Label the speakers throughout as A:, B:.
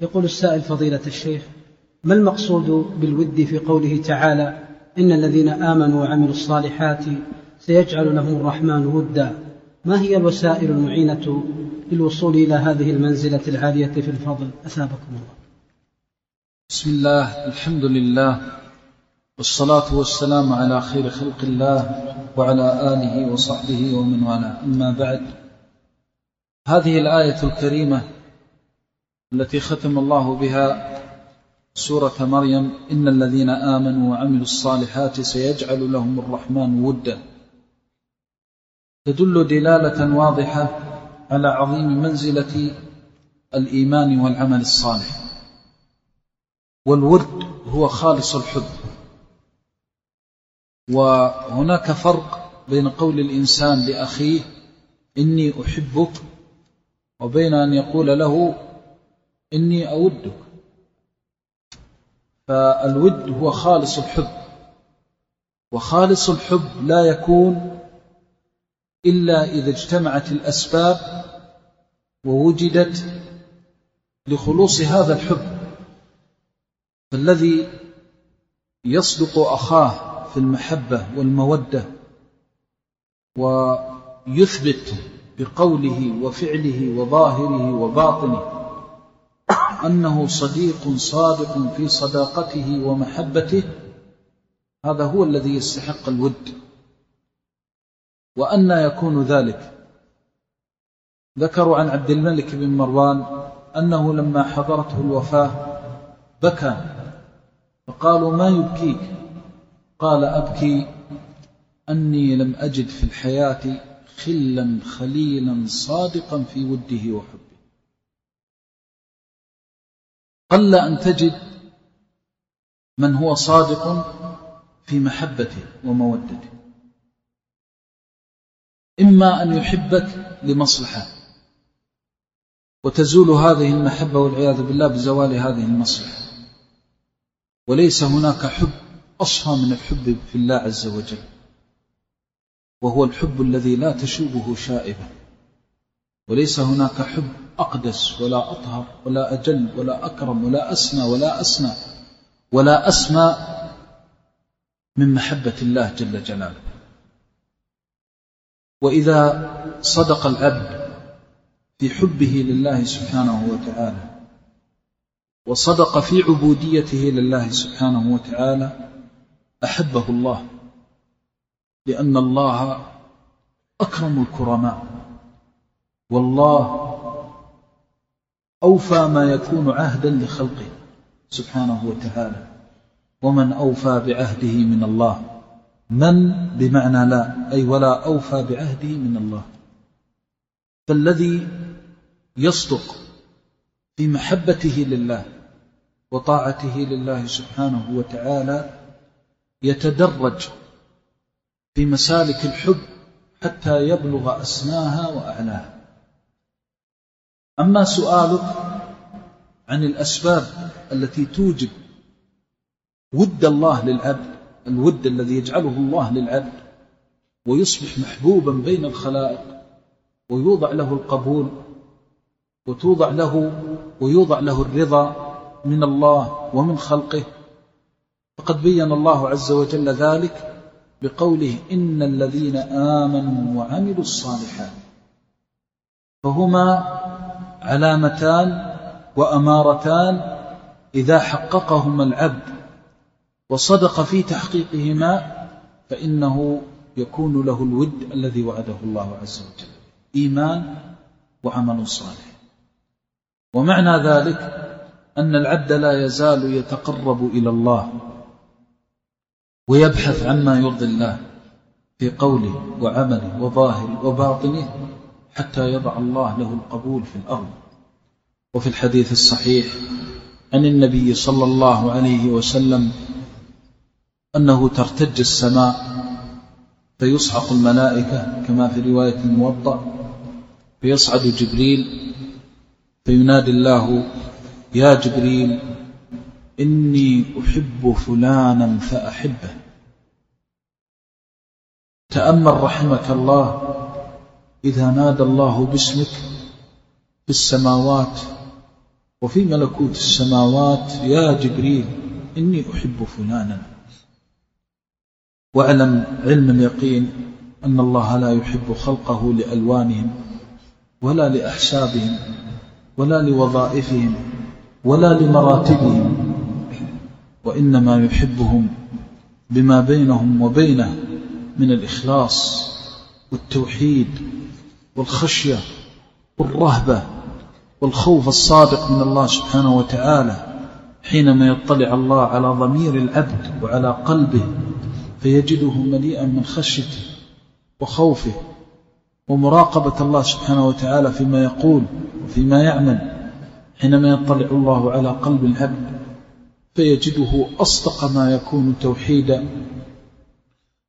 A: يقول السائل فضيلة الشيخ ما المقصود بالود في قوله تعالى إن الذين آمنوا وعملوا الصالحات سيجعل لهم الرحمن ودا؟ ما هي الوسائل المعينة للوصول إلى هذه المنزلة العالية في الفضل؟ أثابكم الله.
B: بسم الله الحمد لله والصلاة والسلام على خير خلق الله وعلى آله وصحبه ومن والاه. أما بعد هذه الآية الكريمة التي ختم الله بها سورة مريم إن الذين آمنوا وعملوا الصالحات سيجعل لهم الرحمن ودا. تدل دلالة واضحة على عظيم منزلة الإيمان والعمل الصالح. والود هو خالص الحب. وهناك فرق بين قول الإنسان لأخيه إني أحبك وبين أن يقول له إني أودك. فالود هو خالص الحب. وخالص الحب لا يكون إلا إذا اجتمعت الأسباب ووجدت لخلوص هذا الحب. فالذي يصدق أخاه في المحبة والمودة ويثبت بقوله وفعله وظاهره وباطنه أنه صديق صادق في صداقته ومحبته هذا هو الذي يستحق الود. وأن يكون ذلك. ذكروا عن عبد الملك بن مروان أنه لما حضرته الوفاة بكى فقالوا ما يبكيك؟ قال أبكي أني لم أجد في الحياة خلا خليلا صادقا في وده وحبه. قل أن تجد من هو صادق في محبته ومودته. إما أن يحبك لمصلحة وتزول هذه المحبة والعياذ بالله بزوال هذه المصلحة. وليس هناك حب أصفى من الحب في الله عز وجل وهو الحب الذي لا تشوبه شائبة وليس هناك حب أقدس ولا أطهر ولا أجل ولا أكرم ولا أسمى ولا أسمى ولا أسمى من محبة الله جل جلاله. وإذا صدق العبد في حبه لله سبحانه وتعالى وصدق في عبوديته لله سبحانه وتعالى أحبه الله لأن الله أكرم الكرماء. والله أوفى ما يكون عهدا لخلقه سبحانه وتعالى. ومن أوفى بعهده من الله. من بمعنى لا أي ولا أوفى بعهده من الله. فالذي يصدق في محبته لله وطاعته لله سبحانه وتعالى يتدرج في مسالك الحب حتى يبلغ أسماها وأعلاها. أما سؤالك عن الأسباب التي توجب ود الله للعبد الود الذي يجعله الله للعبد ويصبح محبوبا بين الخلائق ويوضع له القبول وتوضع له ويوضع له الرضا من الله ومن خلقه. فقد بين الله عز وجل ذلك بقوله إن الذين آمنوا وعملوا الصالحات فهما علامتان وأمارتان إذا حققهما العبد وصدق في تحقيقهما فإنه يكون له الود الذي وعده الله عز وجل. إيمان وعمل صالح. ومعنى ذلك أن العبد لا يزال يتقرب إلى الله ويبحث عما يرضي الله في قوله وعمله وظاهره وباطنه حتى يضع الله له القبول في الأرض. وفي الحديث الصحيح عن النبي صلى الله عليه وسلم أنه ترتج السماء فيصحق الملائكة كما في رواية الموضع فيصعد جبريل فينادي الله يا جبريل إني أحب فلانا فأحبه. تأمل رحمك الله إذا نادى الله باسمك في السماوات وفي ملكوت السماوات يا جبريل إني أحب فلانا. واعلم علم اليقين أن الله لا يحب خلقه لألوانهم ولا لأحسابهم ولا لوظائفهم ولا لمراتبهم وإنما يحبهم بما بينهم وبينه من الإخلاص والتوحيد والخشية والرهبة. والخوف الصادق من الله سبحانه وتعالى حينما يطلع الله على ضمير العبد وعلى قلبه فيجده مليئا من خشيته وخوفه ومراقبة الله سبحانه وتعالى فيما يقول وفيما يعمل. حينما يطلع الله على قلب العبد فيجده أصدق ما يكون توحيدا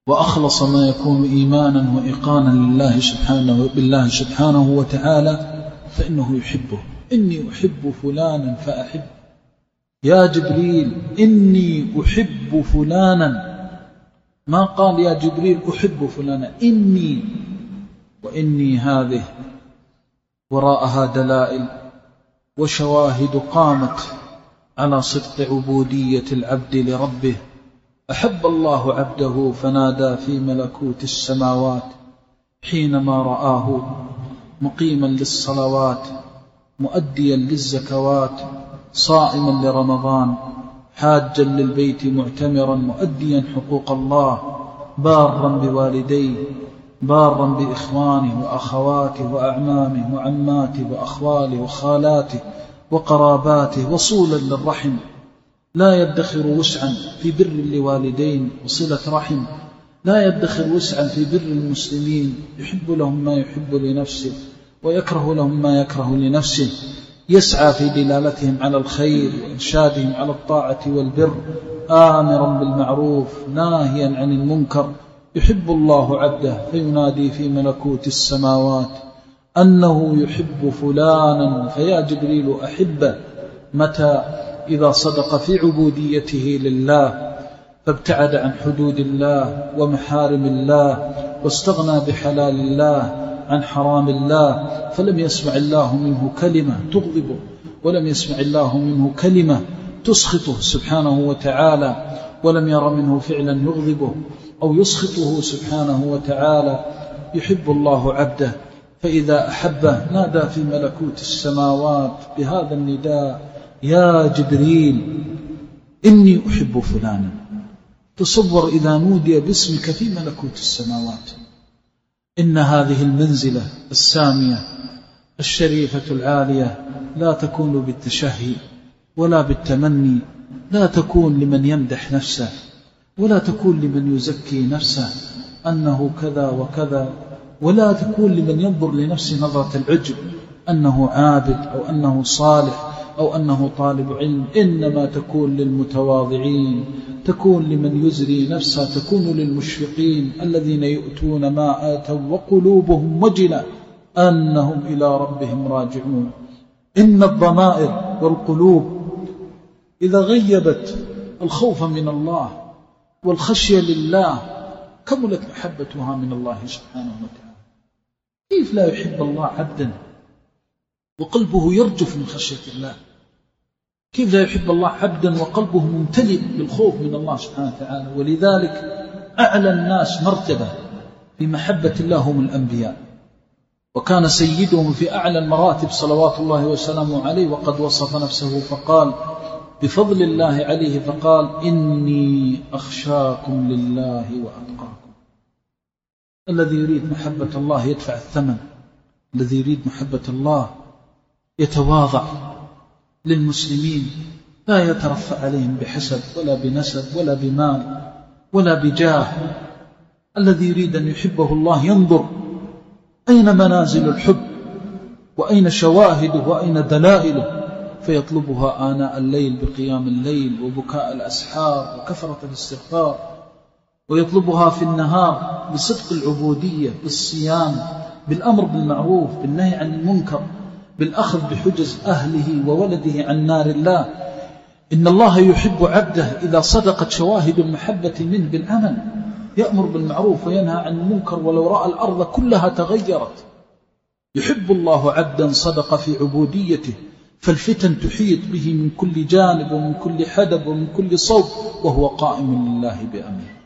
B: وأخلص ما يكون إيمانا وإقانا لله سبحانه بالله سبحانه وتعالى فإنه يحبه. إني أحب فلانا فأحب. يا جبريل إني أحب فلانا. ما قال يا جبريل أحب فلانا؟ إني. وإني هذه وراءها دلائل وشواهد قامت على صدق عبودية العبد لربه. أحب الله عبده فنادى في ملكوت السماوات حينما رآه. مقيما للصلوات مؤديا للزكوات صائما لرمضان حاجا للبيت معتمرا مؤديا حقوق الله بارا بوالديه بارا بإخوانه وأخواته وأعمامه وعماته وأخواله وخالاته وقراباته وصولا للرحم. لا يدخر وسعا في بر لوالدين وصلة رحم. لا يدخر وسعا في بر المسلمين. يحب لهم ما يحب لنفسه ويكره لهم ما يكره لنفسه. يسعى في دلالتهم على الخير وإرشادهم على الطاعة والبر. آمرا بالمعروف ناهيا عن المنكر. يحب الله عبده فينادي في ملكوت السماوات. أنه يحب فلانا فيا جبريل أحبه. متى؟ إذا صدق في عبوديته لله. فابتعد عن حدود الله ومحارم الله واستغنى بحلال الله عن حرام الله فلم يسمع الله منه كلمة تغضبه ولم يسمع الله منه كلمة تسخطه سبحانه وتعالى ولم ير منه فعلا يغضبه أو يسخطه سبحانه وتعالى. يحب الله عبده فإذا أحبه نادى في ملكوت السماوات بهذا النداء يا جبريل إني أحب فلانا. تصور إذا نودي باسمك في ملكوت السماوات. إن هذه المنزلة السامية الشريفة العالية لا تكون بالتشهي ولا بالتمني لا تكون لمن يمدح نفسه ولا تكون لمن يزكي نفسه أنه كذا وكذا ولا تكون لمن ينظر لنفسه نظرة العجب أنه عابد أو أنه صالح. أو أنه طالب علم إنما تكون للمتواضعين تكون لمن يزري نفسه تكون للمشفقين الذين يؤتون ما آتوا وقلوبهم وجلة أنهم إلى ربهم راجعون. إن الضمائر والقلوب إذا غيبت الخوف من الله والخشية لله كملت محبتها من الله سبحانه وتعالى. كيف لا يحب الله عبدا وقلبه يرجف من خشية الله؟ كيف لا يحب الله عبدا وقلبه ممتلئ بالخوف من الله سبحانه وتعالى؟ ولذلك أعلى الناس مرتبة في محبة الله هم الأنبياء. وكان سيدهم في أعلى المراتب صلوات الله وسلامه عليه وقد وصف نفسه فقال بفضل الله عليه فقال إني أخشاكم لله وأتقاكم. الذي يريد محبة الله يدفع الثمن الذي يريد محبة الله يتواضع. للمسلمين لا يترفع عليهم بحسب ولا بنسب ولا بمال ولا بجاه. الذي يريد أن يحبه الله ينظر أين منازل الحب وأين شواهده وأين دلائله؟ فيطلبها آناء الليل بقيام الليل وبكاء الأسحار وكثرة الاستغفار. ويطلبها في النهار بصدق العبودية بالصيام بالأمر بالمعروف بالنهي عن المنكر. بالأخذ بحجز أهله وولده عن نار الله. إن الله يحب عبده إذا صدقت شواهد المحبة منه بالعمل يأمر بالمعروف وينهى عن المنكر ولو رأى الأرض كلها تغيرت. يحب الله عبدا صدق في عبوديته. فالفتن تحيط به من كل جانب ومن كل حدب ومن كل صوب. وهو قائم لله بأمره.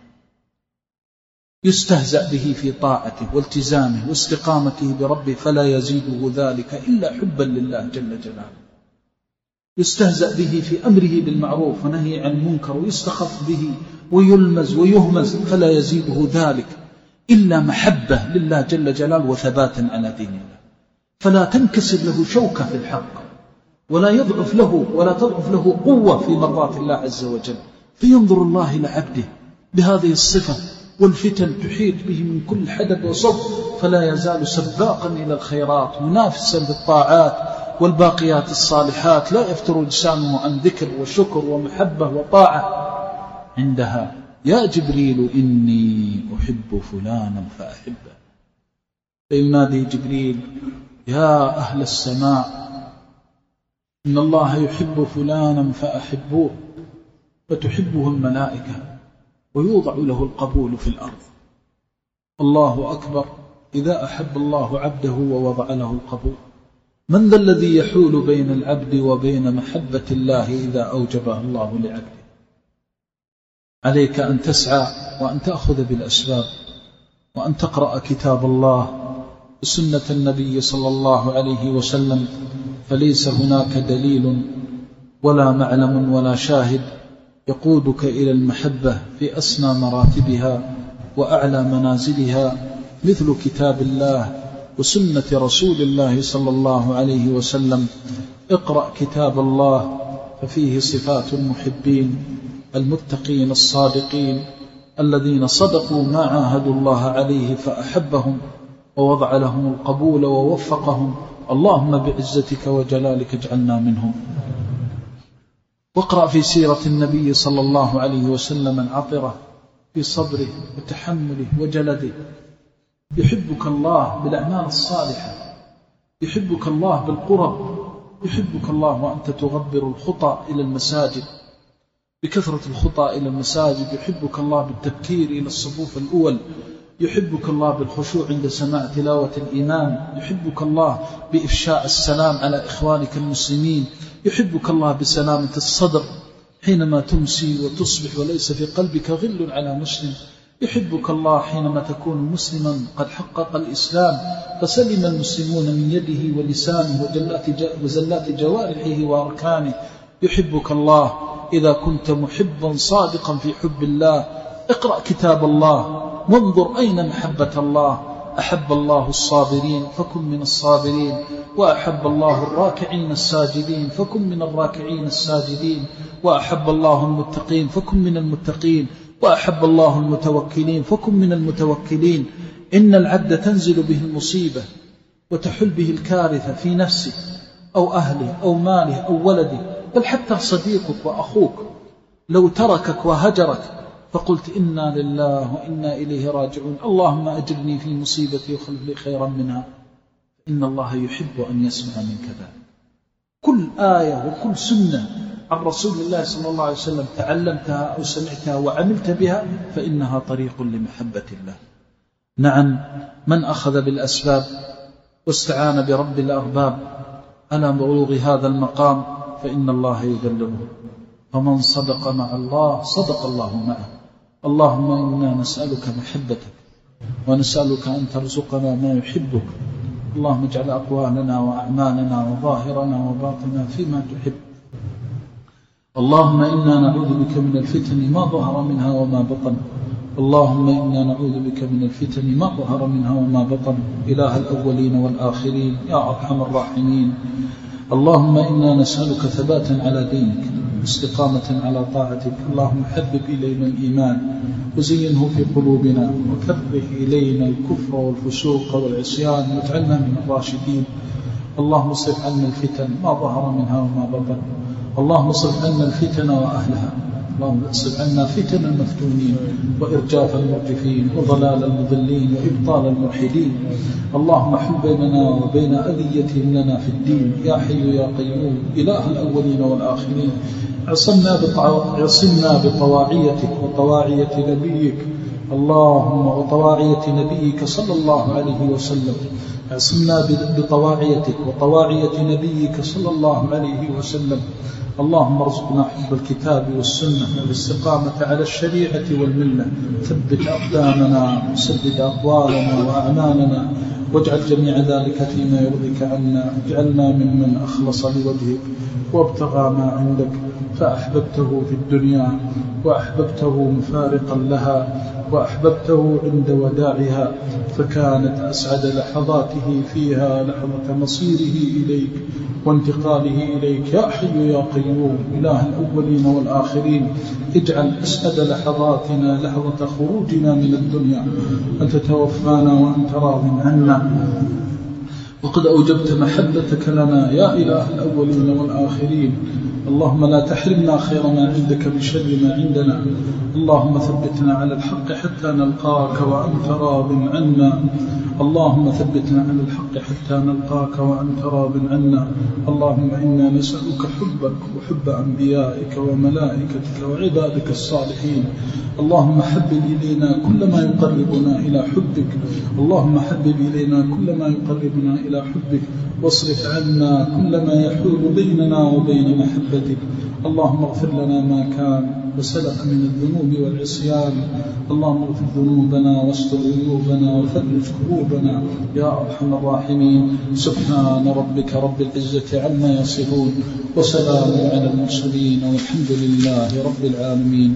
B: يستهزأ به في طاعته والتزامه واستقامته بربه فلا يزيده ذلك إلا حبا لله جل جلاله. يستهزأ به في أمره بالمعروف ونهي عن المنكر ويستخف به ويلمز ويهمز فلا يزيده ذلك إلا محبة لله جل جلاله وثباتا على دين الله. فلا تنكسر له شوكة في الحق ولا يضعف له ولا تضعف له قوة في مرضات الله عز وجل. فينظر الله إلى عبده بهذه الصفة والفتن تحيط به من كل حدب وصب فلا يزال سباقا إلى الخيرات منافسا بالطاعات والباقيات الصالحات. لا يفتر لسانه عن ذكر وشكر ومحبة وطاعة عندها. يا جبريل إني أحب فلانا فأحبه. فينادي جبريل يا أهل السماء إن الله يحب فلانا فأحبوه فتحبه الملائكة. ويوضع له القبول في الأرض. الله أكبر. إذا أحب الله عبده ووضع له القبول. من ذا الذي يحول بين العبد وبين محبة الله إذا أوجبها الله لعبده؟ عليك أن تسعى وأن تأخذ بالأسباب وأن تقرأ كتاب الله وسنة النبي صلى الله عليه وسلم. فليس هناك دليل ولا معلم ولا شاهد يقودك إلى المحبة في أسنى مراتبها وأعلى منازلها مثل كتاب الله وسنة رسول الله صلى الله عليه وسلم. اقرأ كتاب الله ففيه صفات المحبين المتقين الصادقين الذين صدقوا ما عاهدوا الله عليه فأحبهم ووضع لهم القبول ووفقهم. اللهم بعزتك وجلالك اجعلنا منهم. واقرأ في سيرة النبي صلى الله عليه وسلم العطرة في صبره وتحمله وجلده. يحبك الله بالأعمال الصالحة. يحبك الله بالقرب. يحبك الله وأنت تغبر الخطى إلى المساجد. بكثرة الخطى إلى المساجد يحبك الله بالتبكير إلى الصفوف الأول. يحبك الله بالخشوع عند سماع تلاوة الإمام يحبك الله بإفشاء السلام على إخوانك المسلمين. يحبك الله بسلامة الصدر حينما تمسي وتصبح وليس في قلبك غل على مسلم. يحبك الله حينما تكون مسلما قد حقق الإسلام. فسلم المسلمون من يده ولسانه وزلات جوارحه وأركانه. يحبك الله إذا كنت محبا صادقا في حب الله. اقرأ كتاب الله. وانظر أين محبة الله. أحب الله الصابرين فكن من الصابرين وأحب الله الراكعين الساجدين فكن من الراكعين الساجدين وأحب الله المتقين فكن من المتقين وأحب الله المتوكلين فكن من المتوكلين. إن العبد تنزل به المصيبة وتحل به الكارثة في نفسه أو أهله أو ماله أو ولده بل حتى صديقك وأخوك لو تركك وهجرك فقلت إنا لله وإنا إليه راجعون. اللهم أجرني في مصيبتي وخلف لي خيرا منها. إن الله يحب أن يسمع من كذا. كل آية وكل سنة عن رسول الله صلى الله عليه وسلم تعلمتها أو سمعتها وعملت بها فإنها طريق لمحبة الله. نعم من أخذ بالأسباب واستعان برب الأرباب على بلوغ هذا المقام فإن الله يدلله فمن صدق مع الله صدق الله معه. اللهم إنا نسألك محبتك ونسألك أن ترزقنا ما يحبك. اللهم اجعل أقوالنا وأعمالنا وظاهرنا وباطنا فيما تحب. اللهم إنا نعوذ بك من الفتن ما ظهر منها وما بطن. اللهم إنا نعوذ بك من الفتن ما ظهر منها وما بطن. إله الأولين والآخرين يا أرحم الراحمين. اللهم إنا نسألك ثباتا على دينك. استقامة على طاعتك. اللهم حبب إلينا الإيمان وزينه في قلوبنا وكره إلينا الكفر والفسوق والعصيان واجعلنا من الراشدين. اللهم صرف عنا الفتن ما ظهر منها وما بطن. اللهم صرف عنا الفتن وأهلها. اللهم اصرف عنا فتن المفتونين وإرجاف المرجفين وضلال المضلين وإبطال الملحدين. اللهم حل بيننا وبين أذيتهم لنا في الدين. يا حي يا قيوم إله الأولين والآخرين. عصمنا عصمنا بطواعيتك وطواعية نبيك. اللهم وطواعية نبيك صلى الله عليه وسلم. اعصمنا بطواعيتك وطواعية نبيك صلى الله عليه وسلم. اللهم ارزقنا حب الكتاب والسنة والاستقامة على الشريعة والملة. ثبت أقدامنا وسدد أقوالنا وأعمالنا واجعل جميع ذلك فيما يرضيك عنا. اجعلنا ممن أخلص لوجهك وابتغى ما عندك. فأحببته في الدنيا وأحببته مفارقا لها وأحببته عند وداعها فكانت أسعد لحظاته فيها لحظة مصيره إليك وانتقاله إليك. يا حي يا قيوم إله الأولين والآخرين اجعل أسعد لحظاتنا لحظة خروجنا من الدنيا. أن تتوفانا وأنت راض عنا. وقد أوجبت محبتك لنا يا إله الأولين والآخرين اللهم لا تحرمنا خير ما عندك بشر ما عندنا. اللهم ثبتنا على الحق حتى نلقاك وأنت راض عنا. اللهم ثبتنا على الحق حتى نلقاك وأنت راض عنا. اللهم إنا نسألك حبك وحب أنبيائك وملائكتك وعبادك الصالحين. اللهم حبب إلينا كل ما يقربنا إلى حبك. اللهم حبب إلينا كل ما يقربنا إلى حبك. واصرف عنا كل ما يحول بيننا وبين محبتك. اللهم اغفر لنا ما كان وسلف من الذنوب والعصيان. اللهم اغفر ذنوبنا واستر عيوبنا وفرج كروبنا يا أرحم الراحمين. سبحان ربك رب العزة عما يصفون. وسلام على المرسلين والحمد لله رب العالمين.